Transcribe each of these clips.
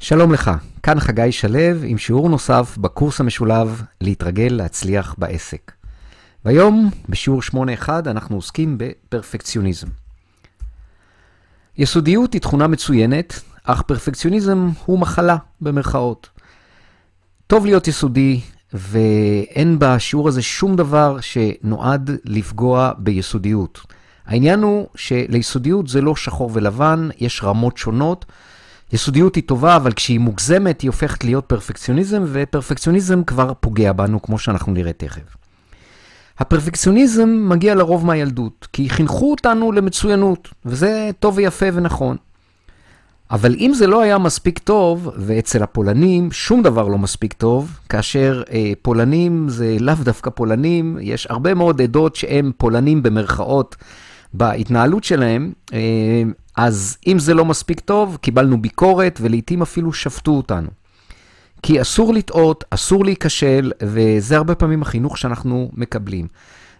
שלום לך, כאן חגי שלו עם שיעור נוסף בקורס המשולב להתרגל להצליח בעסק. והיום, בשיעור 8.1, אנחנו עוסקים בפרפקציוניזם. יסודיות היא תכונה מצוינת, אך פרפקציוניזם הוא מחלה, במרכאות. טוב להיות יסודי, ואין בשיעור הזה שום דבר שנועד לפגוע ביסודיות. העניין הוא שליסודיות זה לא שחור ולבן, יש רמות שונות. יסודיות היא טובה, אבל כשהיא מוגזמת היא הופכת להיות פרפקציוניזם, ופרפקציוניזם כבר פוגע בנו, כמו שאנחנו נראה תכף. הפרפקציוניזם מגיע לרוב מהילדות, כי חינכו אותנו למצוינות, וזה טוב ויפה ונכון. אבל אם זה לא היה מספיק טוב, ואצל הפולנים שום דבר לא מספיק טוב, כאשר אה, פולנים זה לאו דווקא פולנים, יש הרבה מאוד עדות שהם פולנים במרכאות בהתנהלות שלהם, אה, אז אם זה לא מספיק טוב, קיבלנו ביקורת ולעיתים אפילו שפטו אותנו. כי אסור לטעות, אסור להיכשל, וזה הרבה פעמים החינוך שאנחנו מקבלים.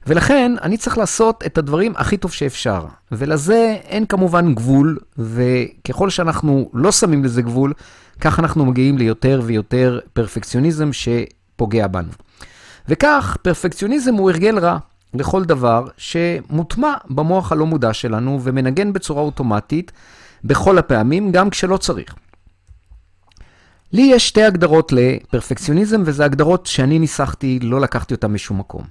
ולכן אני צריך לעשות את הדברים הכי טוב שאפשר. ולזה אין כמובן גבול, וככל שאנחנו לא שמים לזה גבול, כך אנחנו מגיעים ליותר ויותר פרפקציוניזם שפוגע בנו. וכך, פרפקציוניזם הוא הרגל רע. לכל דבר שמוטמע במוח הלא מודע שלנו ומנגן בצורה אוטומטית בכל הפעמים, גם כשלא צריך. לי יש שתי הגדרות לפרפקציוניזם, וזה הגדרות שאני ניסחתי, לא לקחתי אותן משום מקום.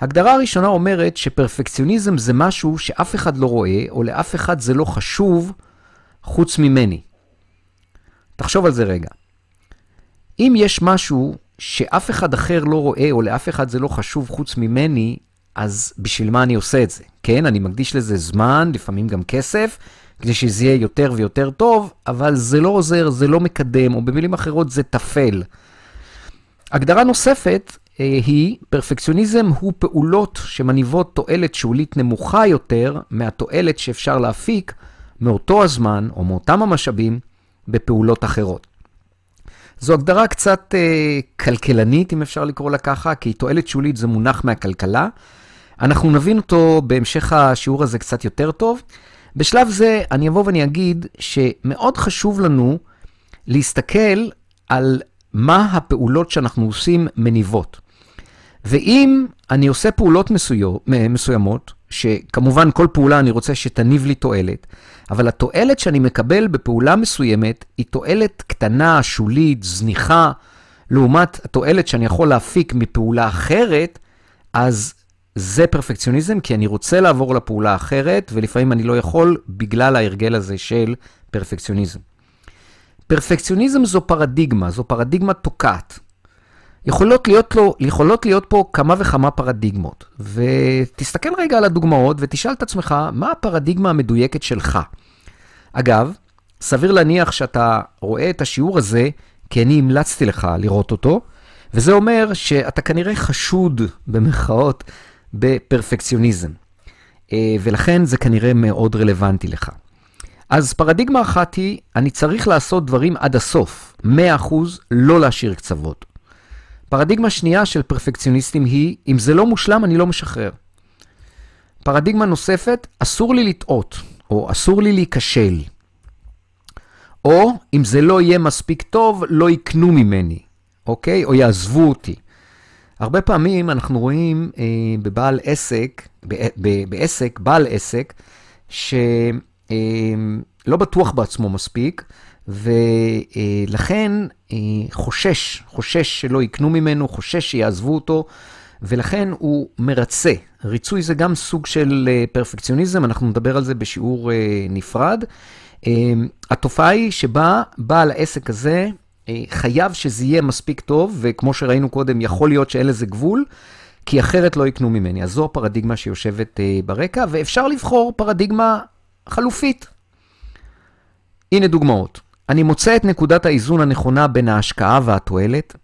הגדרה הראשונה אומרת שפרפקציוניזם זה משהו שאף אחד לא רואה, או לאף אחד זה לא חשוב חוץ ממני. תחשוב על זה רגע. אם יש משהו שאף אחד אחר לא רואה, או לאף אחד זה לא חשוב חוץ ממני, אז בשביל מה אני עושה את זה? כן, אני מקדיש לזה זמן, לפעמים גם כסף, כדי שזה יהיה יותר ויותר טוב, אבל זה לא עוזר, זה לא מקדם, או במילים אחרות זה טפל. הגדרה נוספת אה, היא, פרפקציוניזם הוא פעולות שמניבות תועלת שולית נמוכה יותר מהתועלת שאפשר להפיק מאותו הזמן או מאותם המשאבים בפעולות אחרות. זו הגדרה קצת אה, כלכלנית, אם אפשר לקרוא לה ככה, כי תועלת שולית זה מונח מהכלכלה, אנחנו נבין אותו בהמשך השיעור הזה קצת יותר טוב. בשלב זה אני אבוא ואני אגיד שמאוד חשוב לנו להסתכל על מה הפעולות שאנחנו עושים מניבות. ואם אני עושה פעולות מסוימות, שכמובן כל פעולה אני רוצה שתניב לי תועלת, אבל התועלת שאני מקבל בפעולה מסוימת היא תועלת קטנה, שולית, זניחה, לעומת התועלת שאני יכול להפיק מפעולה אחרת, אז זה פרפקציוניזם, כי אני רוצה לעבור לפעולה אחרת, ולפעמים אני לא יכול בגלל ההרגל הזה של פרפקציוניזם. פרפקציוניזם זו פרדיגמה, זו פרדיגמה תוקעת. יכולות להיות, לו, יכולות להיות פה כמה וכמה פרדיגמות, ותסתכל רגע על הדוגמאות ותשאל את עצמך, מה הפרדיגמה המדויקת שלך? אגב, סביר להניח שאתה רואה את השיעור הזה, כי אני המלצתי לך לראות אותו, וזה אומר שאתה כנראה חשוד, במרכאות, בפרפקציוניזם. אה, ולכן זה כנראה מאוד רלוונטי לך. אז פרדיגמה אחת היא, אני צריך לעשות דברים עד הסוף, 100%, לא להשאיר קצוות. פרדיגמה שנייה של פרפקציוניסטים היא, אם זה לא מושלם, אני לא משחרר. פרדיגמה נוספת, אסור לי לטעות, או אסור לי להיכשל. או, אם זה לא יהיה מספיק טוב, לא יקנו ממני, אוקיי? או יעזבו אותי. הרבה פעמים אנחנו רואים אה, בבעל עסק, ב, ב, בעסק, בעל עסק, שלא אה, בטוח בעצמו מספיק, ולכן אה, חושש, חושש שלא יקנו ממנו, חושש שיעזבו אותו, ולכן הוא מרצה. ריצוי זה גם סוג של אה, פרפקציוניזם, אנחנו נדבר על זה בשיעור אה, נפרד. אה, התופעה היא שבה בעל העסק הזה אה, חייב שזה יהיה מספיק טוב, וכמו שראינו קודם, יכול להיות שאין לזה גבול, כי אחרת לא יקנו ממני. אז זו הפרדיגמה שיושבת אה, ברקע, ואפשר לבחור פרדיגמה חלופית. הנה דוגמאות. אני מוצא את נקודת האיזון הנכונה בין ההשקעה והתועלת.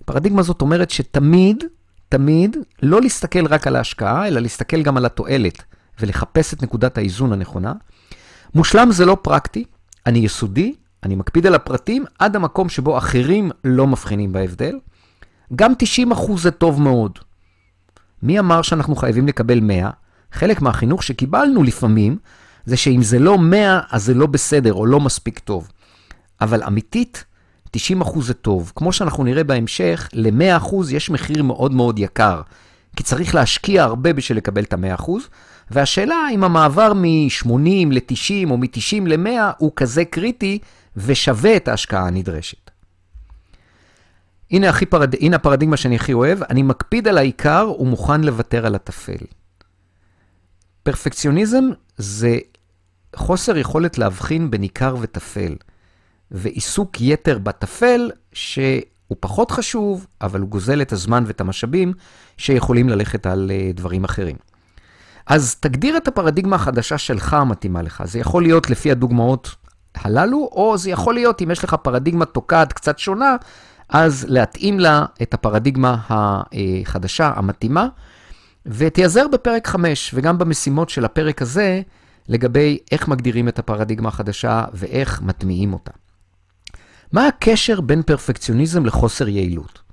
הפרדיגמה הזאת אומרת שתמיד, תמיד, לא להסתכל רק על ההשקעה, אלא להסתכל גם על התועלת, ולחפש את נקודת האיזון הנכונה. מושלם זה לא פרקטי, אני יסודי, אני מקפיד על הפרטים עד המקום שבו אחרים לא מבחינים בהבדל. גם 90% זה טוב מאוד. מי אמר שאנחנו חייבים לקבל 100? חלק מהחינוך שקיבלנו לפעמים, זה שאם זה לא 100, אז זה לא בסדר או לא מספיק טוב. אבל אמיתית, 90% זה טוב. כמו שאנחנו נראה בהמשך, ל-100% יש מחיר מאוד מאוד יקר, כי צריך להשקיע הרבה בשביל לקבל את ה-100%, והשאלה אם המעבר מ-80 ל-90 או מ-90 ל-100 הוא כזה קריטי ושווה את ההשקעה הנדרשת. הנה, הכי פרד... הנה הפרדיגמה שאני הכי אוהב, אני מקפיד על העיקר ומוכן לוותר על הטפל. פרפקציוניזם זה חוסר יכולת להבחין בין עיקר וטפל, ועיסוק יתר בטפל, שהוא פחות חשוב, אבל הוא גוזל את הזמן ואת המשאבים שיכולים ללכת על אה, דברים אחרים. אז תגדיר את הפרדיגמה החדשה שלך המתאימה לך. זה יכול להיות לפי הדוגמאות הללו, או זה יכול להיות, אם יש לך פרדיגמה תוקעת קצת שונה, אז להתאים לה את הפרדיגמה החדשה, המתאימה, ותיעזר בפרק 5 וגם במשימות של הפרק הזה, לגבי איך מגדירים את הפרדיגמה החדשה ואיך מטמיעים אותה. מה הקשר בין פרפקציוניזם לחוסר יעילות?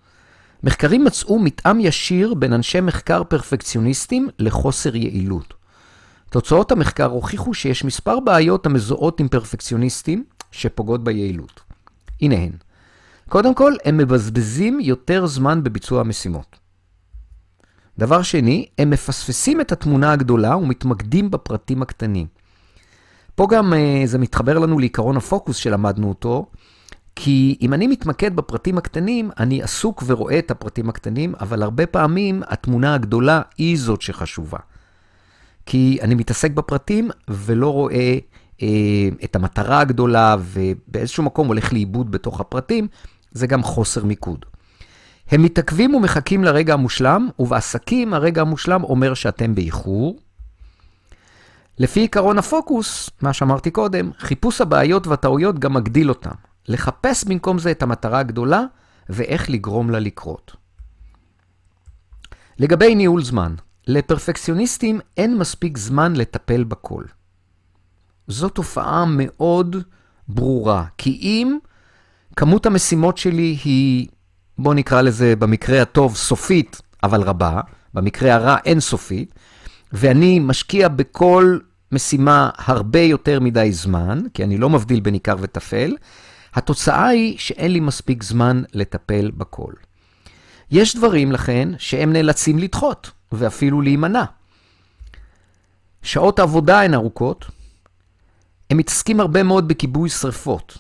מחקרים מצאו מתאם ישיר בין אנשי מחקר פרפקציוניסטים לחוסר יעילות. תוצאות המחקר הוכיחו שיש מספר בעיות המזוהות עם פרפקציוניסטים שפוגעות ביעילות. הנה הן. קודם כל, הם מבזבזים יותר זמן בביצוע המשימות. דבר שני, הם מפספסים את התמונה הגדולה ומתמקדים בפרטים הקטנים. פה גם uh, זה מתחבר לנו לעיקרון הפוקוס שלמדנו אותו, כי אם אני מתמקד בפרטים הקטנים, אני עסוק ורואה את הפרטים הקטנים, אבל הרבה פעמים התמונה הגדולה היא זאת שחשובה. כי אני מתעסק בפרטים ולא רואה אה, את המטרה הגדולה, ובאיזשהו מקום הולך לאיבוד בתוך הפרטים, זה גם חוסר מיקוד. הם מתעכבים ומחכים לרגע המושלם, ובעסקים הרגע המושלם אומר שאתם באיחור. לפי עיקרון הפוקוס, מה שאמרתי קודם, חיפוש הבעיות והטעויות גם מגדיל אותם. לחפש במקום זה את המטרה הגדולה ואיך לגרום לה לקרות. לגבי ניהול זמן, לפרפקציוניסטים אין מספיק זמן לטפל בכל. זו תופעה מאוד ברורה, כי אם כמות המשימות שלי היא, בוא נקרא לזה במקרה הטוב סופית, אבל רבה, במקרה הרע אינסופית, ואני משקיע בכל משימה הרבה יותר מדי זמן, כי אני לא מבדיל בין עיקר וטפל, התוצאה היא שאין לי מספיק זמן לטפל בכל. יש דברים, לכן, שהם נאלצים לדחות, ואפילו להימנע. שעות העבודה הן ארוכות, הם מתעסקים הרבה מאוד בכיבוי שרפות.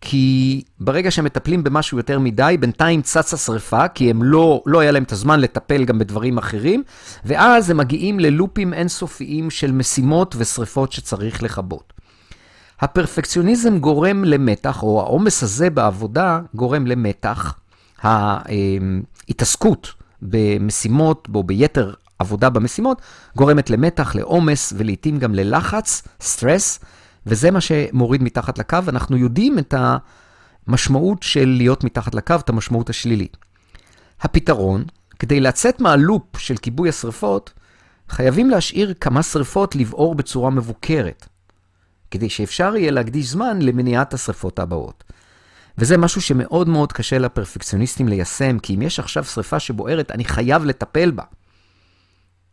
כי ברגע שהם מטפלים במשהו יותר מדי, בינתיים צצה שרפה, כי הם לא, לא היה להם את הזמן לטפל גם בדברים אחרים, ואז הם מגיעים ללופים אינסופיים של משימות ושרפות שצריך לכבות. הפרפקציוניזם גורם למתח, או העומס הזה בעבודה גורם למתח. ההתעסקות במשימות, או ביתר עבודה במשימות, גורמת למתח, לעומס ולעיתים גם ללחץ, סטרס, וזה מה שמוריד מתחת לקו. אנחנו יודעים את המשמעות של להיות מתחת לקו, את המשמעות השלילית. הפתרון, כדי לצאת מהלופ של כיבוי השרפות, חייבים להשאיר כמה שרפות לבעור בצורה מבוקרת. כדי שאפשר יהיה להקדיש זמן למניעת השרפות הבאות. וזה משהו שמאוד מאוד קשה לפרפקציוניסטים ליישם, כי אם יש עכשיו שריפה שבוערת, אני חייב לטפל בה.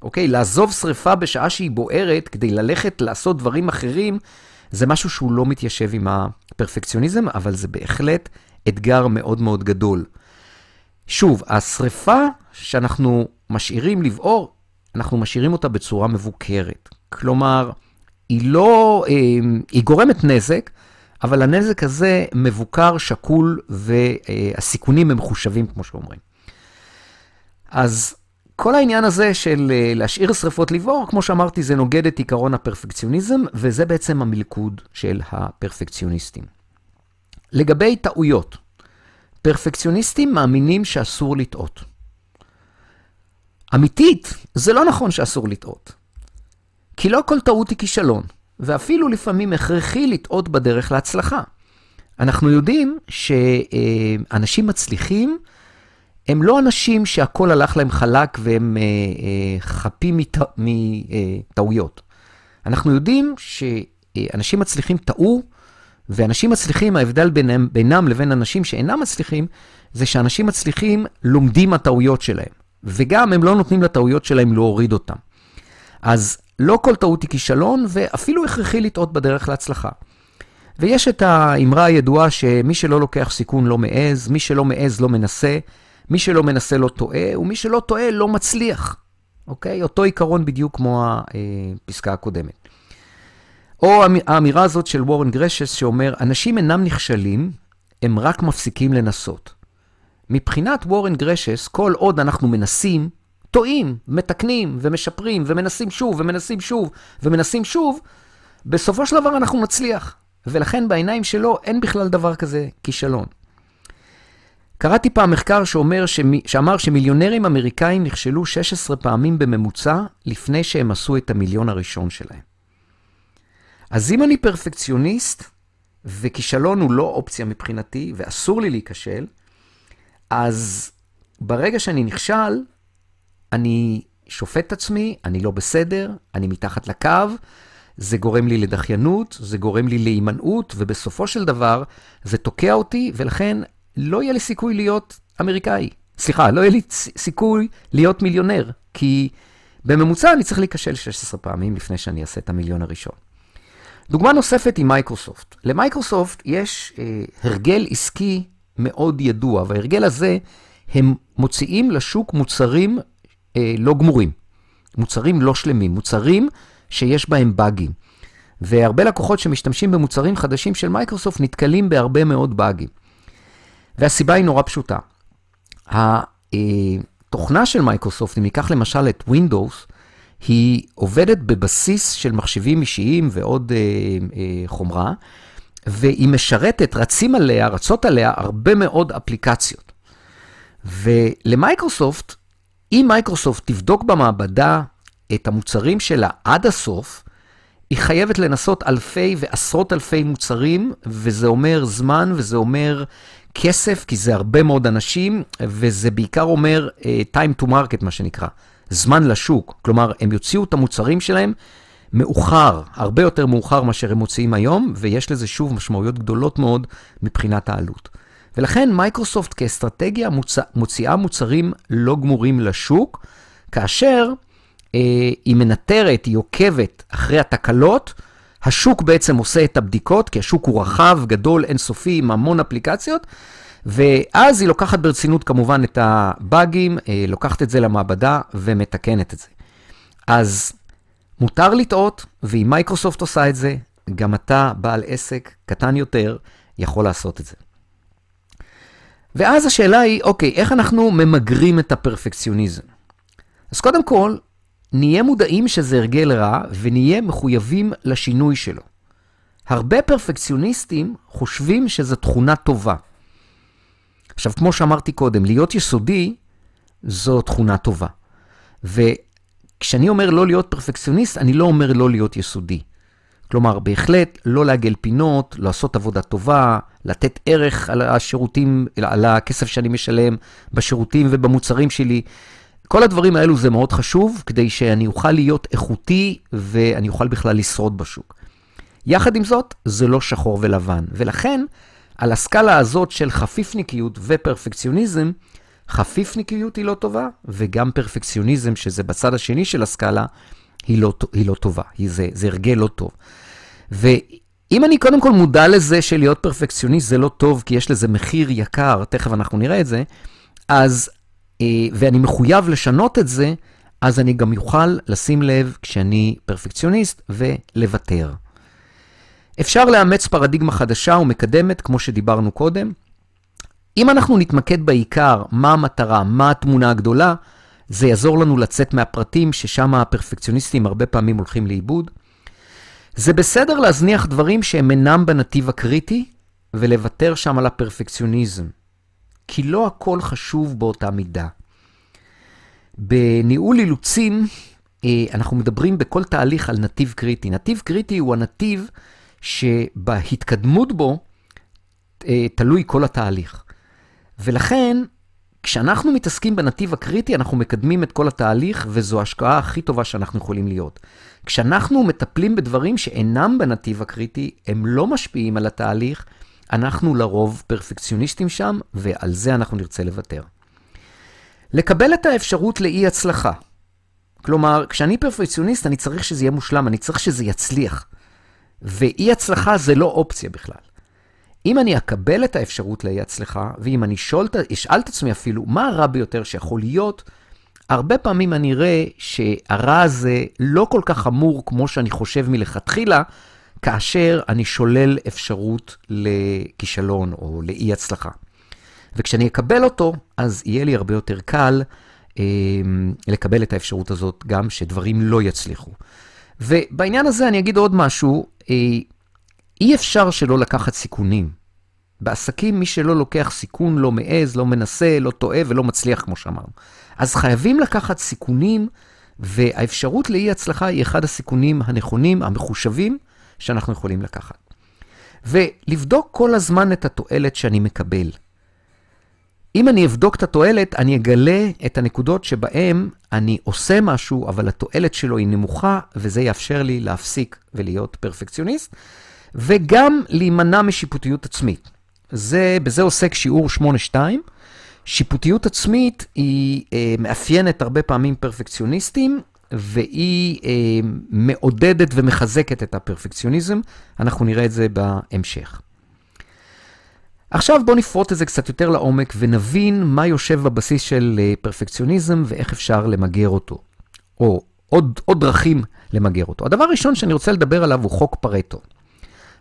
אוקיי? לעזוב שריפה בשעה שהיא בוערת כדי ללכת לעשות דברים אחרים, זה משהו שהוא לא מתיישב עם הפרפקציוניזם, אבל זה בהחלט אתגר מאוד מאוד גדול. שוב, השריפה שאנחנו משאירים לבעור, אנחנו משאירים אותה בצורה מבוקרת. כלומר, היא לא, אמ, היא גורמת נזק, אבל הנזק הזה מבוקר, שקול, והסיכונים הם מחושבים, כמו שאומרים. אז כל העניין הזה של אה, להשאיר שריפות לבעור, כמו שאמרתי, זה נוגד את עיקרון הפרפקציוניזם, וזה בעצם המלכוד של הפרפקציוניסטים. לגבי טעויות, פרפקציוניסטים מאמינים שאסור לטעות. אמיתית, זה לא נכון שאסור לטעות. כי לא כל טעות היא כישלון, ואפילו לפעמים הכרחי לטעות בדרך להצלחה. אנחנו יודעים שאנשים מצליחים, הם לא אנשים שהכל הלך להם חלק והם אה, אה, חפים מטעויות. אנחנו יודעים שאנשים מצליחים טעו, ואנשים מצליחים, ההבדל בינם, בינם לבין אנשים שאינם מצליחים, זה שאנשים מצליחים לומדים מהטעויות שלהם, וגם הם לא נותנים לטעויות שלהם להוריד אותם. אז לא כל טעות היא כישלון, ואפילו הכרחי לטעות בדרך להצלחה. ויש את האמרה הידועה שמי שלא לוקח סיכון לא מעז, מי שלא מעז לא מנסה, מי שלא מנסה לא טועה, ומי שלא טועה לא מצליח. אוקיי? אותו עיקרון בדיוק כמו הפסקה הקודמת. או האמירה הזאת של וורן גרשס שאומר, אנשים אינם נכשלים, הם רק מפסיקים לנסות. מבחינת וורן גרשס, כל עוד אנחנו מנסים, טועים, מתקנים ומשפרים ומנסים שוב ומנסים שוב ומנסים שוב, בסופו של דבר אנחנו נצליח. ולכן בעיניים שלו אין בכלל דבר כזה כישלון. קראתי פעם מחקר שאומר שמי, שאמר שמיליונרים אמריקאים נכשלו 16 פעמים בממוצע לפני שהם עשו את המיליון הראשון שלהם. אז אם אני פרפקציוניסט, וכישלון הוא לא אופציה מבחינתי, ואסור לי להיכשל, אז ברגע שאני נכשל, אני שופט את עצמי, אני לא בסדר, אני מתחת לקו, זה גורם לי לדחיינות, זה גורם לי להימנעות, ובסופו של דבר זה תוקע אותי, ולכן לא יהיה לי סיכוי להיות אמריקאי. סליחה, לא יהיה לי סיכוי להיות מיליונר, כי בממוצע אני צריך להיכשל 16 פעמים לפני שאני אעשה את המיליון הראשון. דוגמה נוספת היא מייקרוסופט. למייקרוסופט יש אה, הרגל עסקי מאוד ידוע, וההרגל הזה, הם מוציאים לשוק מוצרים אה, לא גמורים, מוצרים לא שלמים, מוצרים שיש בהם באגים. והרבה לקוחות שמשתמשים במוצרים חדשים של מייקרוסופט נתקלים בהרבה מאוד באגים. והסיבה היא נורא פשוטה. התוכנה של מייקרוסופט, אם ניקח למשל את Windows, היא עובדת בבסיס של מחשבים אישיים ועוד אה, אה, חומרה, והיא משרתת, רצים עליה, רצות עליה הרבה מאוד אפליקציות. ולמייקרוסופט, אם מייקרוסופט תבדוק במעבדה את המוצרים שלה עד הסוף, היא חייבת לנסות אלפי ועשרות אלפי מוצרים, וזה אומר זמן וזה אומר כסף, כי זה הרבה מאוד אנשים, וזה בעיקר אומר uh, time to market, מה שנקרא, זמן לשוק. כלומר, הם יוציאו את המוצרים שלהם מאוחר, הרבה יותר מאוחר מאשר הם מוציאים היום, ויש לזה שוב משמעויות גדולות מאוד מבחינת העלות. ולכן מייקרוסופט כאסטרטגיה מוצא, מוציאה מוצרים לא גמורים לשוק, כאשר אה, היא מנטרת, היא עוקבת אחרי התקלות, השוק בעצם עושה את הבדיקות, כי השוק הוא רחב, גדול, אינסופי, עם המון אפליקציות, ואז היא לוקחת ברצינות כמובן את הבאגים, אה, לוקחת את זה למעבדה ומתקנת את זה. אז מותר לטעות, ואם מייקרוסופט עושה את זה, גם אתה, בעל עסק קטן יותר, יכול לעשות את זה. ואז השאלה היא, אוקיי, איך אנחנו ממגרים את הפרפקציוניזם? אז קודם כל, נהיה מודעים שזה הרגל רע ונהיה מחויבים לשינוי שלו. הרבה פרפקציוניסטים חושבים שזו תכונה טובה. עכשיו, כמו שאמרתי קודם, להיות יסודי זו תכונה טובה. וכשאני אומר לא להיות פרפקציוניסט, אני לא אומר לא להיות יסודי. כלומר, בהחלט לא לעגל פינות, לעשות עבודה טובה, לתת ערך על השירותים, על הכסף שאני משלם בשירותים ובמוצרים שלי. כל הדברים האלו זה מאוד חשוב, כדי שאני אוכל להיות איכותי ואני אוכל בכלל לשרוד בשוק. יחד עם זאת, זה לא שחור ולבן, ולכן, על הסקאלה הזאת של חפיפניקיות ופרפקציוניזם, חפיפניקיות היא לא טובה, וגם פרפקציוניזם, שזה בצד השני של הסקאלה, היא לא, היא לא טובה, היא זה, זה הרגל לא טוב. ואם אני קודם כל מודע לזה שלהיות פרפקציוניסט זה לא טוב, כי יש לזה מחיר יקר, תכף אנחנו נראה את זה, אז אה, ואני מחויב לשנות את זה, אז אני גם יוכל לשים לב כשאני פרפקציוניסט ולוותר. אפשר לאמץ פרדיגמה חדשה ומקדמת, כמו שדיברנו קודם. אם אנחנו נתמקד בעיקר, מה המטרה, מה התמונה הגדולה, זה יעזור לנו לצאת מהפרטים, ששם הפרפקציוניסטים הרבה פעמים הולכים לאיבוד. זה בסדר להזניח דברים שהם אינם בנתיב הקריטי, ולוותר שם על הפרפקציוניזם. כי לא הכל חשוב באותה מידה. בניהול אילוצים, אה, אנחנו מדברים בכל תהליך על נתיב קריטי. נתיב קריטי הוא הנתיב שבהתקדמות בו אה, תלוי כל התהליך. ולכן, כשאנחנו מתעסקים בנתיב הקריטי, אנחנו מקדמים את כל התהליך, וזו ההשקעה הכי טובה שאנחנו יכולים להיות. כשאנחנו מטפלים בדברים שאינם בנתיב הקריטי, הם לא משפיעים על התהליך, אנחנו לרוב פרפקציוניסטים שם, ועל זה אנחנו נרצה לוותר. לקבל את האפשרות לאי הצלחה. כלומר, כשאני פרפקציוניסט, אני צריך שזה יהיה מושלם, אני צריך שזה יצליח. ואי הצלחה זה לא אופציה בכלל. אם אני אקבל את האפשרות לאי הצלחה, ואם אני שואל, אשאל את עצמי אפילו, מה הרע ביותר שיכול להיות, הרבה פעמים אני אראה שהרע הזה לא כל כך חמור כמו שאני חושב מלכתחילה, כאשר אני שולל אפשרות לכישלון או לאי הצלחה. וכשאני אקבל אותו, אז יהיה לי הרבה יותר קל אה, לקבל את האפשרות הזאת, גם שדברים לא יצליחו. ובעניין הזה אני אגיד עוד משהו, אה, אי אפשר שלא לקחת סיכונים. בעסקים, מי שלא לוקח סיכון, לא מעז, לא מנסה, לא טועה ולא מצליח, כמו שאמרנו. אז חייבים לקחת סיכונים, והאפשרות לאי הצלחה היא אחד הסיכונים הנכונים, המחושבים, שאנחנו יכולים לקחת. ולבדוק כל הזמן את התועלת שאני מקבל. אם אני אבדוק את התועלת, אני אגלה את הנקודות שבהן אני עושה משהו, אבל התועלת שלו היא נמוכה, וזה יאפשר לי להפסיק ולהיות פרפקציוניסט, וגם להימנע משיפוטיות עצמית. זה, בזה עוסק שיעור 8.2. שיפוטיות עצמית היא אה, מאפיינת הרבה פעמים פרפקציוניסטים, והיא אה, מעודדת ומחזקת את הפרפקציוניזם. אנחנו נראה את זה בהמשך. עכשיו בואו נפרוט את זה קצת יותר לעומק ונבין מה יושב בבסיס של אה, פרפקציוניזם ואיך אפשר למגר אותו, או עוד, עוד דרכים למגר אותו. הדבר הראשון שאני רוצה לדבר עליו הוא חוק פרטו.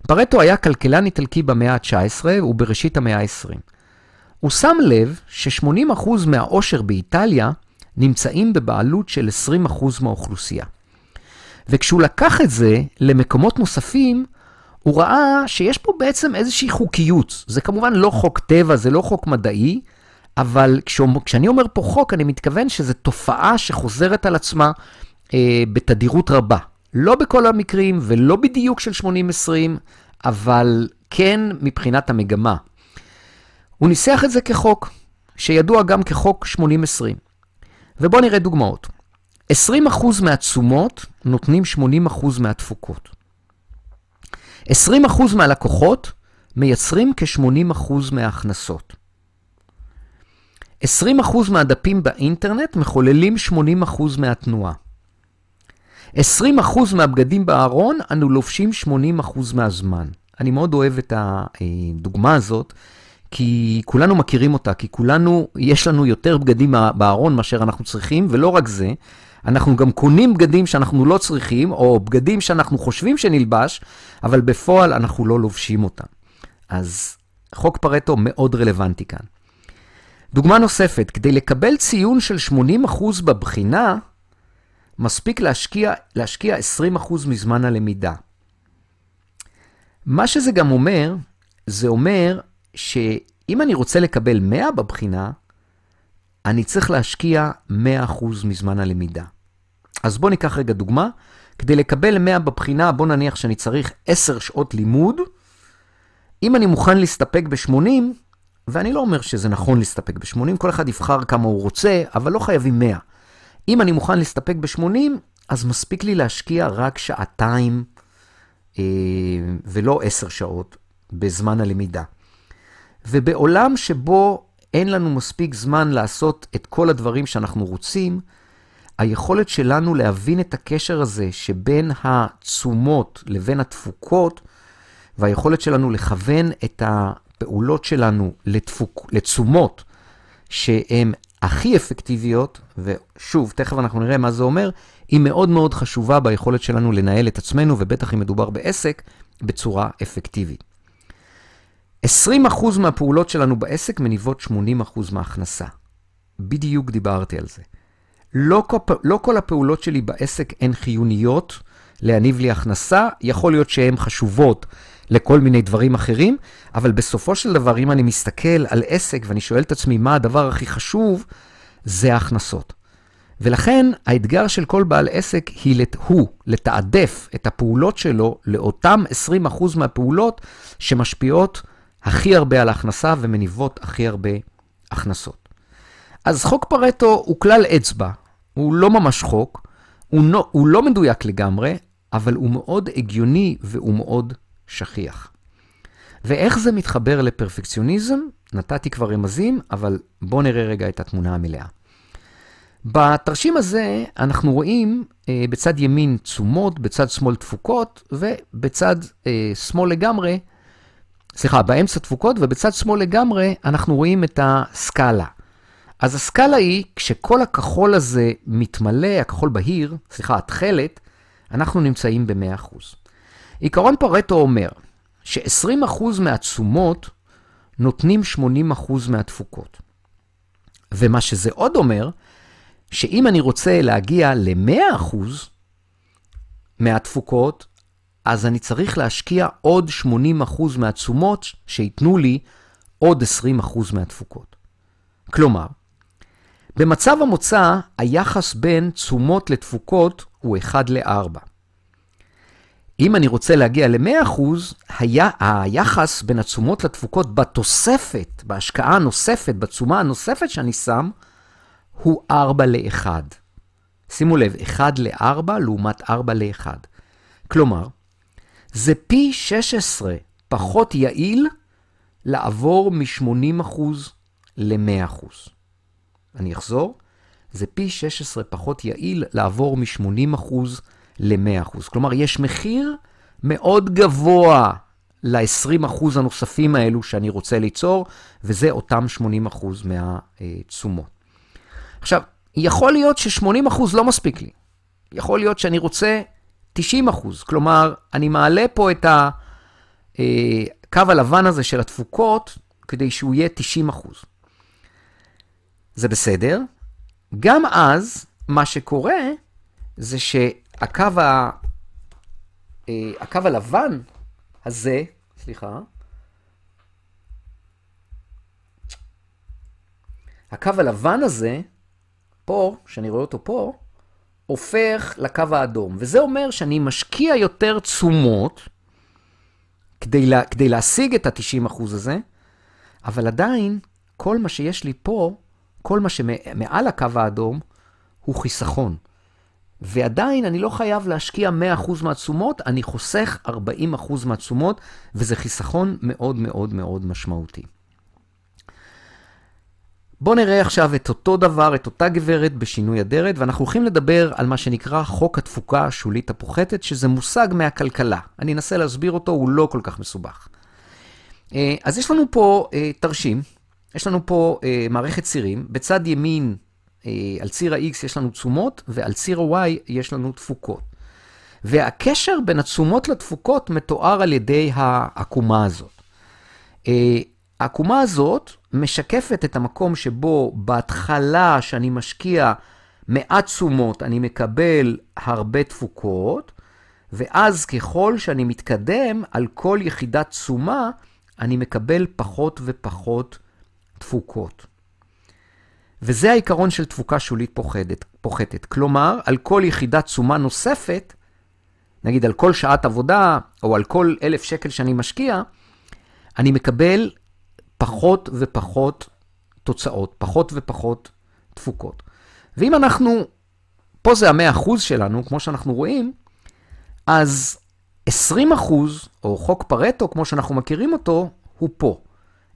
פרטו היה כלכלן איטלקי במאה ה-19 ובראשית המאה ה-20. הוא שם לב ש-80% מהעושר באיטליה נמצאים בבעלות של 20% מהאוכלוסייה. וכשהוא לקח את זה למקומות נוספים, הוא ראה שיש פה בעצם איזושהי חוקיות. זה כמובן לא חוק טבע, זה לא חוק מדעי, אבל כשאני אומר פה חוק, אני מתכוון שזו תופעה שחוזרת על עצמה אה, בתדירות רבה. לא בכל המקרים ולא בדיוק של 80-20, אבל כן מבחינת המגמה. הוא ניסח את זה כחוק, שידוע גם כחוק 80-20. ובואו נראה דוגמאות. 20% מהתשומות נותנים 80% מהתפוקות. 20% מהלקוחות מייצרים כ-80% מההכנסות. 20% מהדפים באינטרנט מחוללים 80% מהתנועה. 20% מהבגדים בארון אנו לובשים 80% מהזמן. אני מאוד אוהב את הדוגמה הזאת, כי כולנו מכירים אותה, כי כולנו, יש לנו יותר בגדים בארון מאשר אנחנו צריכים, ולא רק זה, אנחנו גם קונים בגדים שאנחנו לא צריכים, או בגדים שאנחנו חושבים שנלבש, אבל בפועל אנחנו לא לובשים אותם. אז חוק פרטו מאוד רלוונטי כאן. דוגמה נוספת, כדי לקבל ציון של 80% בבחינה, מספיק להשקיע, להשקיע 20% מזמן הלמידה. מה שזה גם אומר, זה אומר שאם אני רוצה לקבל 100 בבחינה, אני צריך להשקיע 100% מזמן הלמידה. אז בואו ניקח רגע דוגמה. כדי לקבל 100 בבחינה, בואו נניח שאני צריך 10 שעות לימוד. אם אני מוכן להסתפק ב-80, ואני לא אומר שזה נכון להסתפק ב-80, כל אחד יבחר כמה הוא רוצה, אבל לא חייבים 100. אם אני מוכן להסתפק ב-80, אז מספיק לי להשקיע רק שעתיים אה, ולא 10 שעות בזמן הלמידה. ובעולם שבו אין לנו מספיק זמן לעשות את כל הדברים שאנחנו רוצים, היכולת שלנו להבין את הקשר הזה שבין התשומות לבין התפוקות, והיכולת שלנו לכוון את הפעולות שלנו לתפוק, לתשומות שהן הכי אפקטיביות, ושוב, תכף אנחנו נראה מה זה אומר, היא מאוד מאוד חשובה ביכולת שלנו לנהל את עצמנו, ובטח אם מדובר בעסק, בצורה אפקטיבית. 20% מהפעולות שלנו בעסק מניבות 80% מההכנסה. בדיוק דיברתי על זה. לא כל, לא כל הפעולות שלי בעסק הן חיוניות להניב לי הכנסה, יכול להיות שהן חשובות לכל מיני דברים אחרים, אבל בסופו של דבר, אם אני מסתכל על עסק ואני שואל את עצמי מה הדבר הכי חשוב, זה ההכנסות. ולכן האתגר של כל בעל עסק היא, הוא לתעדף את הפעולות שלו לאותם 20% מהפעולות שמשפיעות הכי הרבה על ההכנסה ומניבות הכי הרבה הכנסות. אז חוק פרטו הוא כלל אצבע, הוא לא ממש חוק, הוא לא, הוא לא מדויק לגמרי, אבל הוא מאוד הגיוני והוא מאוד שכיח. ואיך זה מתחבר לפרפקציוניזם? נתתי כבר רמזים, אבל בואו נראה רגע את התמונה המלאה. בתרשים הזה אנחנו רואים אה, בצד ימין תשומות, בצד שמאל תפוקות, ובצד אה, שמאל לגמרי, סליחה, באמצע תפוקות, ובצד שמאל לגמרי אנחנו רואים את הסקאלה. אז הסקאלה היא, כשכל הכחול הזה מתמלא, הכחול בהיר, סליחה, התכלת, אנחנו נמצאים ב-100%. עיקרון פרטו אומר ש-20% מהתשומות נותנים 80% מהתפוקות. ומה שזה עוד אומר, שאם אני רוצה להגיע ל-100% מהתפוקות, אז אני צריך להשקיע עוד 80% מהתשומות שייתנו לי עוד 20% מהתפוקות. כלומר, במצב המוצא, היחס בין תשומות לתפוקות הוא 1 ל-4. אם אני רוצה להגיע ל-100%, היה, היחס בין התשומות לתפוקות בתוספת, בהשקעה הנוספת, בתשומה הנוספת שאני שם, הוא 4 ל-1. שימו לב, 1 ל-4 לעומת 4 ל-1. כלומר, זה פי 16 פחות יעיל לעבור מ-80% ל-100%. אני אחזור, זה פי 16 פחות יעיל לעבור מ-80% ל-100%. כלומר, יש מחיר מאוד גבוה ל-20% הנוספים האלו שאני רוצה ליצור, וזה אותם 80% מהתשומות. עכשיו, יכול להיות ש-80% לא מספיק לי. יכול להיות שאני רוצה 90 כלומר, אני מעלה פה את הקו אה, הלבן הזה של התפוקות כדי שהוא יהיה 90 זה בסדר. גם אז, מה שקורה זה שהקו ה... אה, הקו הלבן הזה, סליחה, הקו הלבן הזה, פה, שאני רואה אותו פה, הופך לקו האדום. וזה אומר שאני משקיע יותר תשומות כדי, לה, כדי להשיג את ה-90% הזה, אבל עדיין, כל מה שיש לי פה, כל מה שמעל הקו האדום, הוא חיסכון. ועדיין אני לא חייב להשקיע 100% מהתשומות, אני חוסך 40% מהתשומות, וזה חיסכון מאוד מאוד מאוד משמעותי. בואו נראה עכשיו את אותו דבר, את אותה גברת בשינוי אדרת, ואנחנו הולכים לדבר על מה שנקרא חוק התפוקה השולית הפוחתת, שזה מושג מהכלכלה. אני אנסה להסביר אותו, הוא לא כל כך מסובך. אה, אז יש לנו פה אה, תרשים, יש לנו פה אה, מערכת צירים, בצד ימין, על ציר ה-X יש לנו תשומות, ועל ציר ה-Y יש לנו תפוקות. והקשר בין התשומות לתפוקות מתואר על ידי העקומה הזאת. העקומה הזאת משקפת את המקום שבו בהתחלה שאני משקיע מעט תשומות, אני מקבל הרבה תפוקות, ואז ככל שאני מתקדם על כל יחידת תשומה, אני מקבל פחות ופחות תפוקות. וזה העיקרון של תפוקה שולית פוחדת, פוחתת. כלומר, על כל יחידת תשומה נוספת, נגיד על כל שעת עבודה, או על כל אלף שקל שאני משקיע, אני מקבל פחות ופחות תוצאות, פחות ופחות תפוקות. ואם אנחנו, פה זה המאה אחוז שלנו, כמו שאנחנו רואים, אז 20 אחוז, או חוק פרטו, כמו שאנחנו מכירים אותו, הוא פה.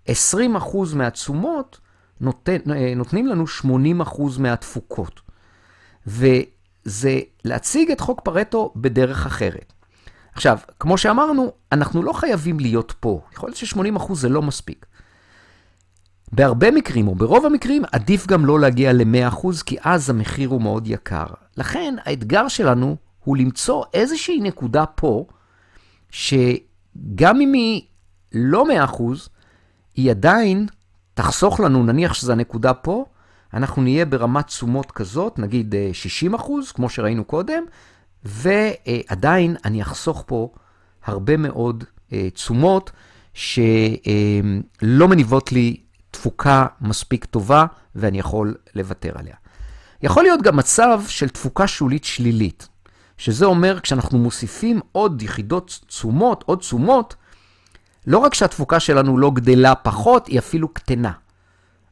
20 אחוז מהתשומות נותן, נותנים לנו 80 אחוז מהתפוקות. וזה להציג את חוק פרטו בדרך אחרת. עכשיו, כמו שאמרנו, אנחנו לא חייבים להיות פה. יכול להיות ש-80% זה לא מספיק. בהרבה מקרים, או ברוב המקרים, עדיף גם לא להגיע ל-100%, כי אז המחיר הוא מאוד יקר. לכן, האתגר שלנו הוא למצוא איזושהי נקודה פה, שגם אם היא לא 100%, היא עדיין תחסוך לנו, נניח שזו הנקודה פה, אנחנו נהיה ברמת תשומות כזאת, נגיד 60 אה, כמו שראינו קודם, ועדיין אני אחסוך פה הרבה מאוד אה, תשומות שלא מניבות לי תפוקה מספיק טובה ואני יכול לוותר עליה. יכול להיות גם מצב של תפוקה שולית שלילית, שזה אומר כשאנחנו מוסיפים עוד יחידות תשומות, עוד תשומות, לא רק שהתפוקה שלנו לא גדלה פחות, היא אפילו קטנה.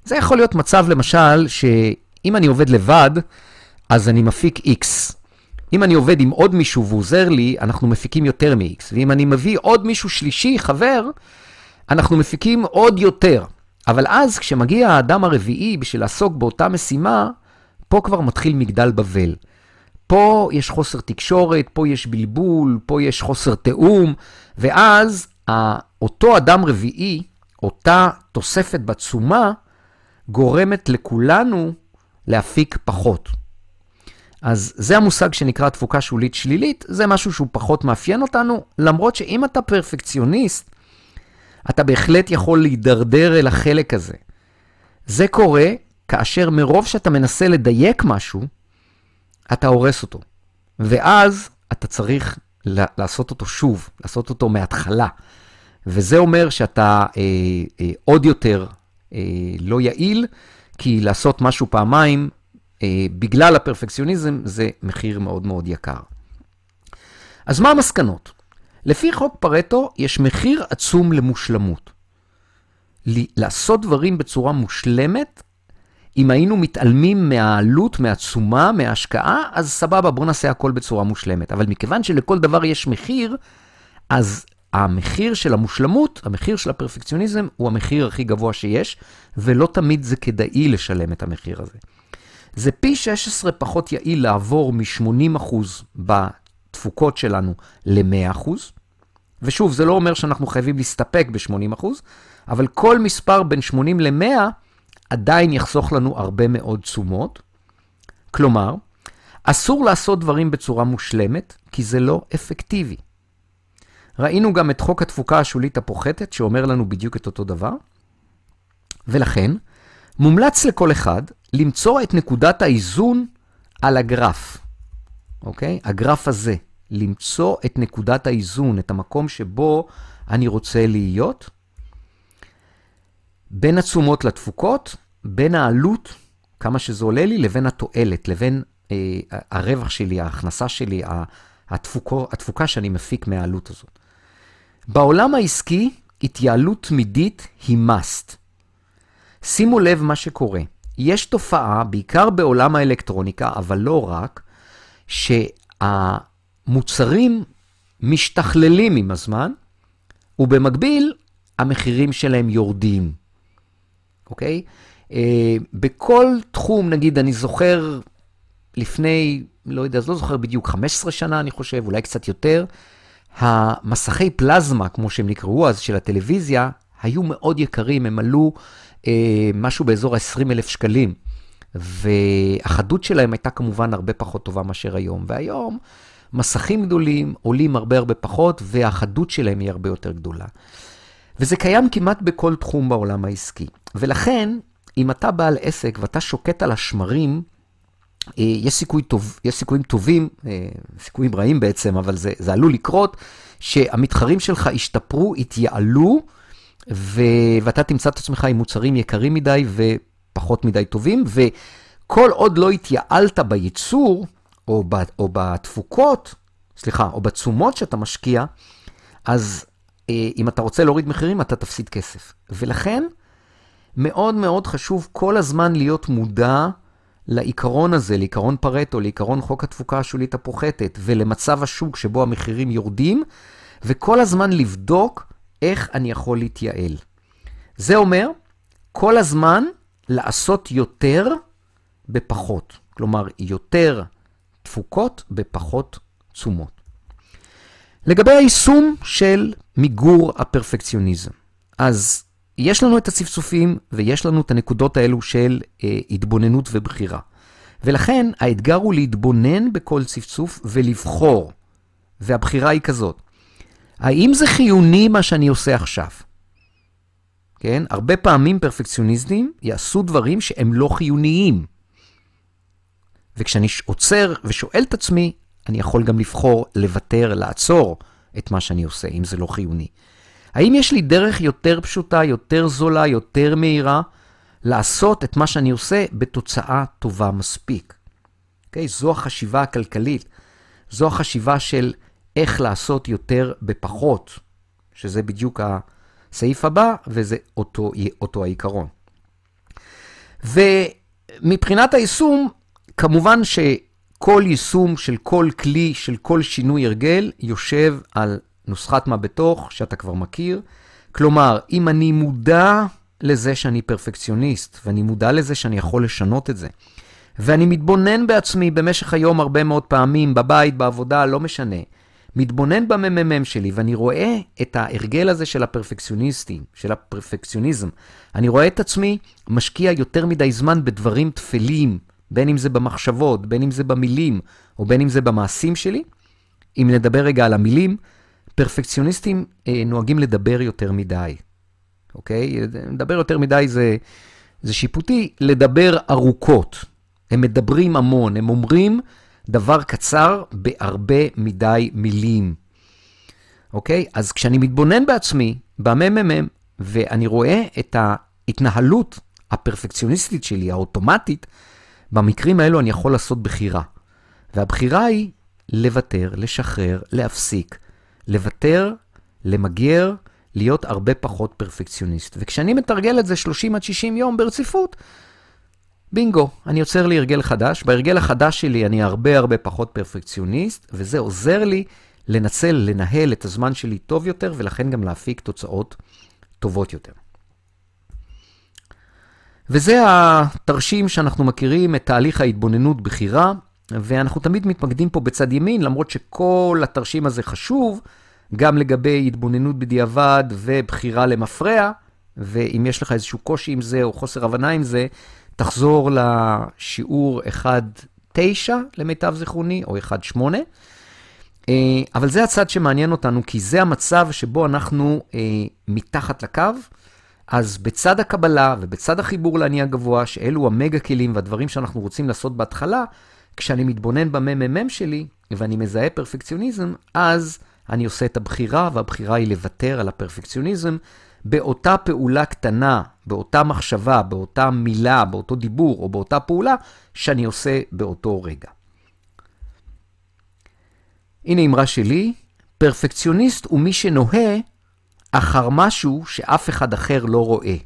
זה יכול להיות מצב, למשל, שאם אני עובד לבד, אז אני מפיק X. אם אני עובד עם עוד מישהו והוא עוזר לי, אנחנו מפיקים יותר מ-X. ואם אני מביא עוד מישהו שלישי, חבר, אנחנו מפיקים עוד יותר. אבל אז, כשמגיע האדם הרביעי בשביל לעסוק באותה משימה, פה כבר מתחיל מגדל בבל. פה יש חוסר תקשורת, פה יש בלבול, פה יש חוסר תיאום, ואז אותו אדם רביעי, אותה תוספת בתשומה, גורמת לכולנו להפיק פחות. אז זה המושג שנקרא תפוקה שולית שלילית, זה משהו שהוא פחות מאפיין אותנו, למרות שאם אתה פרפקציוניסט, אתה בהחלט יכול להידרדר אל החלק הזה. זה קורה כאשר מרוב שאתה מנסה לדייק משהו, אתה הורס אותו. ואז אתה צריך לעשות אותו שוב, לעשות אותו מההתחלה. וזה אומר שאתה אה, אה, עוד יותר אה, לא יעיל, כי לעשות משהו פעמיים, אה, בגלל הפרפקציוניזם, זה מחיר מאוד מאוד יקר. אז מה המסקנות? לפי חוק פרטו, יש מחיר עצום למושלמות. לעשות דברים בצורה מושלמת, אם היינו מתעלמים מהעלות, מהתשומה, מההשקעה, אז סבבה, בואו נעשה הכל בצורה מושלמת. אבל מכיוון שלכל דבר יש מחיר, אז המחיר של המושלמות, המחיר של הפרפקציוניזם, הוא המחיר הכי גבוה שיש, ולא תמיד זה כדאי לשלם את המחיר הזה. זה פי 16 פחות יעיל לעבור מ-80% בתפוקות שלנו ל-100%, ושוב, זה לא אומר שאנחנו חייבים להסתפק ב-80%, אבל כל מספר בין 80 ל-100 עדיין יחסוך לנו הרבה מאוד תשומות. כלומר, אסור לעשות דברים בצורה מושלמת, כי זה לא אפקטיבי. ראינו גם את חוק התפוקה השולית הפוחתת, שאומר לנו בדיוק את אותו דבר, ולכן, מומלץ לכל אחד למצוא את נקודת האיזון על הגרף, אוקיי? הגרף הזה. למצוא את נקודת האיזון, את המקום שבו אני רוצה להיות, בין התשומות לתפוקות, בין העלות, כמה שזה עולה לי, לבין התועלת, לבין אה, הרווח שלי, ההכנסה שלי, התפוקו, התפוקה שאני מפיק מהעלות הזאת. בעולם העסקי, התייעלות תמידית היא must. שימו לב מה שקורה. יש תופעה, בעיקר בעולם האלקטרוניקה, אבל לא רק, שהמוצרים משתכללים עם הזמן, ובמקביל המחירים שלהם יורדים. אוקיי? אה, בכל תחום, נגיד, אני זוכר לפני, לא יודע, אז לא זוכר בדיוק, 15 שנה, אני חושב, אולי קצת יותר, המסכי פלזמה, כמו שהם נקראו אז, של הטלוויזיה, היו מאוד יקרים, הם עלו אה, משהו באזור ה-20 אלף שקלים. והחדות שלהם הייתה כמובן הרבה פחות טובה מאשר היום. והיום מסכים גדולים עולים הרבה הרבה פחות, והחדות שלהם היא הרבה יותר גדולה. וזה קיים כמעט בכל תחום בעולם העסקי. ולכן, אם אתה בעל עסק ואתה שוקט על השמרים, יש, סיכוי טוב, יש סיכויים טובים, אה, סיכויים רעים בעצם, אבל זה, זה עלול לקרות, שהמתחרים שלך ישתפרו, יתייעלו, ו... ואתה תמצא את עצמך עם מוצרים יקרים מדי ופחות מדי טובים, וכל עוד לא התייעלת בייצור, או, ב... או בתפוקות, סליחה, או בתשומות שאתה משקיע, אז אה, אם אתה רוצה להוריד מחירים, אתה תפסיד כסף. ולכן, מאוד מאוד חשוב כל הזמן להיות מודע לעיקרון הזה, לעיקרון פרטו, לעיקרון חוק התפוקה השולית הפוחתת, ולמצב השוק שבו המחירים יורדים, וכל הזמן לבדוק איך אני יכול להתייעל. זה אומר, כל הזמן לעשות יותר בפחות. כלומר, יותר תפוקות בפחות תשומות. לגבי היישום של מיגור הפרפקציוניזם, אז יש לנו את הצפצופים ויש לנו את הנקודות האלו של אה, התבוננות ובחירה. ולכן האתגר הוא להתבונן בכל צפצוף ולבחור. והבחירה היא כזאת, האם זה חיוני מה שאני עושה עכשיו? כן? הרבה פעמים פרפקציוניסטים יעשו דברים שהם לא חיוניים. וכשאני עוצר ושואל את עצמי, אני יכול גם לבחור לוותר, לעצור את מה שאני עושה, אם זה לא חיוני. האם יש לי דרך יותר פשוטה, יותר זולה, יותר מהירה, לעשות את מה שאני עושה בתוצאה טובה מספיק? Okay, אוקיי? זו החשיבה הכלכלית. זו החשיבה של איך לעשות יותר בפחות, שזה בדיוק הסעיף הבא, וזה אותו, אותו העיקרון. ומבחינת היישום, כמובן שכל יישום של כל כלי, של כל שינוי הרגל, יושב על נוסחת מה בתוך, שאתה כבר מכיר. כלומר, אם אני מודע לזה שאני פרפקציוניסט, ואני מודע לזה שאני יכול לשנות את זה, ואני מתבונן בעצמי במשך היום הרבה מאוד פעמים, בבית, בעבודה, לא משנה. מתבונן בממ"מ שלי, ואני רואה את ההרגל הזה של הפרפקציוניסטים, של הפרפקציוניזם. אני רואה את עצמי משקיע יותר מדי זמן בדברים טפלים, בין אם זה במחשבות, בין אם זה במילים, או בין אם זה במעשים שלי. אם נדבר רגע על המילים, פרפקציוניסטים אה, נוהגים לדבר יותר מדי, אוקיי? לדבר יותר מדי זה, זה שיפוטי, לדבר ארוכות. הם מדברים המון, הם אומרים דבר קצר בהרבה מדי מילים. אוקיי? אז כשאני מתבונן בעצמי, בממ"מ, ואני רואה את ההתנהלות הפרפקציוניסטית שלי, האוטומטית, במקרים האלו אני יכול לעשות בחירה. והבחירה היא לוותר, לשחרר, להפסיק, לוותר, למגר, להיות הרבה פחות פרפקציוניסט. וכשאני מתרגל את זה 30 עד 60 יום ברציפות, בינגו, אני יוצר לי הרגל חדש. בהרגל החדש שלי אני הרבה הרבה פחות פרפקציוניסט, וזה עוזר לי לנצל, לנהל את הזמן שלי טוב יותר, ולכן גם להפיק תוצאות טובות יותר. וזה התרשים שאנחנו מכירים, את תהליך ההתבוננות בחירה, ואנחנו תמיד מתמקדים פה בצד ימין, למרות שכל התרשים הזה חשוב, גם לגבי התבוננות בדיעבד ובחירה למפרע, ואם יש לך איזשהו קושי עם זה או חוסר הבנה עם זה, תחזור לשיעור 1.9 למיטב זיכרוני, או 1.8. אה, אבל זה הצד שמעניין אותנו, כי זה המצב שבו אנחנו אה, מתחת לקו. אז בצד הקבלה ובצד החיבור לעני הגבוה, שאלו המגה כלים והדברים שאנחנו רוצים לעשות בהתחלה, כשאני מתבונן בממ"מ שלי ואני מזהה פרפקציוניזם, אז אני עושה את הבחירה, והבחירה היא לוותר על הפרפקציוניזם באותה פעולה קטנה, באותה מחשבה, באותה מילה, באותו דיבור או באותה פעולה שאני עושה באותו רגע. הנה אמרה שלי, פרפקציוניסט הוא מי שנוהה אחר משהו שאף אחד אחר לא רואה.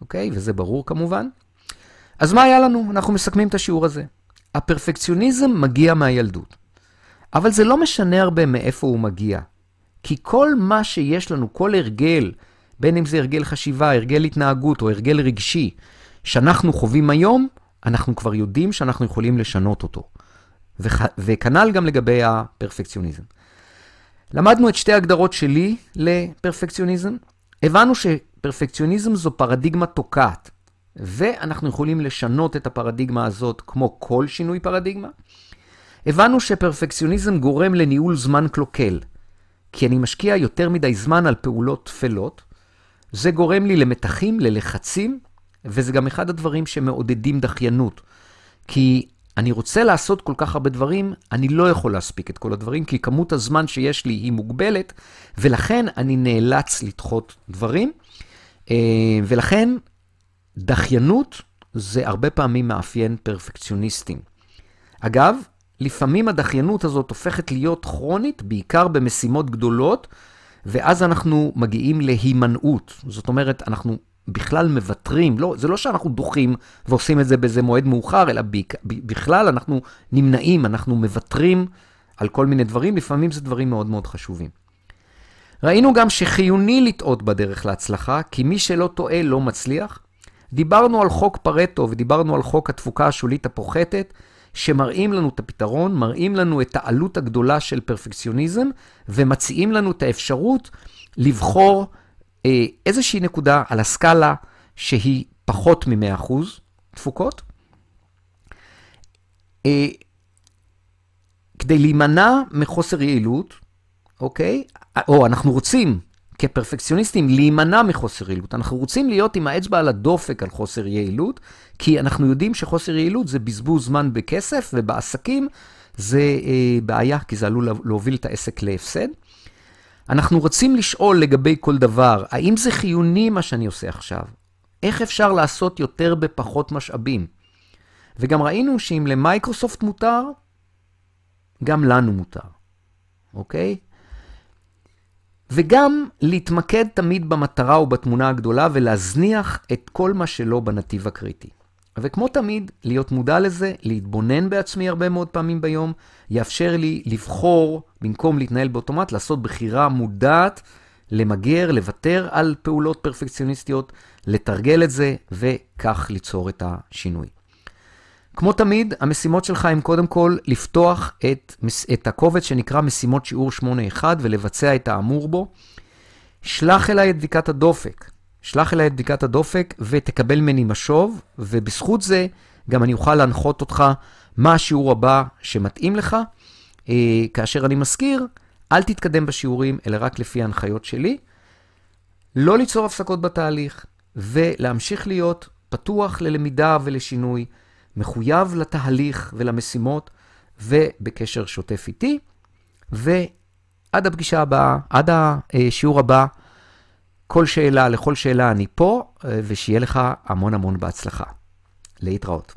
אוקיי? וזה ברור כמובן. אז מה היה לנו? אנחנו מסכמים את השיעור הזה. הפרפקציוניזם מגיע מהילדות. אבל זה לא משנה הרבה מאיפה הוא מגיע. כי כל מה שיש לנו, כל הרגל, בין אם זה הרגל חשיבה, הרגל התנהגות או הרגל רגשי, שאנחנו חווים היום, אנחנו כבר יודעים שאנחנו יכולים לשנות אותו. וכנ"ל גם לגבי הפרפקציוניזם. למדנו את שתי הגדרות שלי לפרפקציוניזם. הבנו שפרפקציוניזם זו פרדיגמה תוקעת, ואנחנו יכולים לשנות את הפרדיגמה הזאת כמו כל שינוי פרדיגמה. הבנו שפרפקציוניזם גורם לניהול זמן קלוקל, כי אני משקיע יותר מדי זמן על פעולות טפלות. זה גורם לי למתחים, ללחצים, וזה גם אחד הדברים שמעודדים דחיינות. כי אני רוצה לעשות כל כך הרבה דברים, אני לא יכול להספיק את כל הדברים, כי כמות הזמן שיש לי היא מוגבלת, ולכן אני נאלץ לדחות דברים. אה, ולכן דחיינות זה הרבה פעמים מאפיין פרפקציוניסטים. אגב, לפעמים הדחיינות הזאת הופכת להיות כרונית, בעיקר במשימות גדולות, ואז אנחנו מגיעים להימנעות. זאת אומרת, אנחנו בכלל מוותרים, לא, זה לא שאנחנו דוחים ועושים את זה באיזה מועד מאוחר, אלא בכלל אנחנו נמנעים, אנחנו מוותרים על כל מיני דברים, לפעמים זה דברים מאוד מאוד חשובים. ראינו גם שחיוני לטעות בדרך להצלחה, כי מי שלא טועה לא מצליח. דיברנו על חוק פרטו ודיברנו על חוק התפוקה השולית הפוחתת, שמראים לנו את הפתרון, מראים לנו את העלות הגדולה של פרפקציוניזם, ומציעים לנו את האפשרות לבחור אה, איזושהי נקודה על הסקאלה שהיא פחות מ-100% תפוקות, אה, כדי להימנע מחוסר יעילות, אוקיי? או אנחנו רוצים כפרפקציוניסטים להימנע מחוסר יעילות. אנחנו רוצים להיות עם האצבע על הדופק על חוסר יעילות, כי אנחנו יודעים שחוסר יעילות זה בזבוז זמן בכסף, ובעסקים זה אה, בעיה, כי זה עלול להוביל את העסק להפסד. אנחנו רוצים לשאול לגבי כל דבר, האם זה חיוני מה שאני עושה עכשיו? איך אפשר לעשות יותר בפחות משאבים? וגם ראינו שאם למייקרוסופט מותר, גם לנו מותר, אוקיי? וגם להתמקד תמיד במטרה ובתמונה הגדולה ולהזניח את כל מה שלא בנתיב הקריטי. וכמו תמיד, להיות מודע לזה, להתבונן בעצמי הרבה מאוד פעמים ביום, יאפשר לי לבחור, במקום להתנהל באוטומט, לעשות בחירה מודעת, למגר, לוותר על פעולות פרפקציוניסטיות, לתרגל את זה, וכך ליצור את השינוי. כמו תמיד, המשימות שלך הן קודם כל לפתוח את, את הקובץ שנקרא משימות שיעור 8.1 ולבצע את האמור בו. שלח אליי את בדיקת הדופק. שלח אליי את בדיקת הדופק ותקבל ממני משוב, ובזכות זה גם אני אוכל להנחות אותך מה השיעור הבא שמתאים לך. אה, כאשר אני מזכיר, אל תתקדם בשיעורים, אלא רק לפי ההנחיות שלי. לא ליצור הפסקות בתהליך, ולהמשיך להיות פתוח ללמידה ולשינוי, מחויב לתהליך ולמשימות, ובקשר שוטף איתי. ועד הפגישה הבאה, עד השיעור הבא, כל שאלה, לכל שאלה אני פה, ושיהיה לך המון המון בהצלחה. להתראות.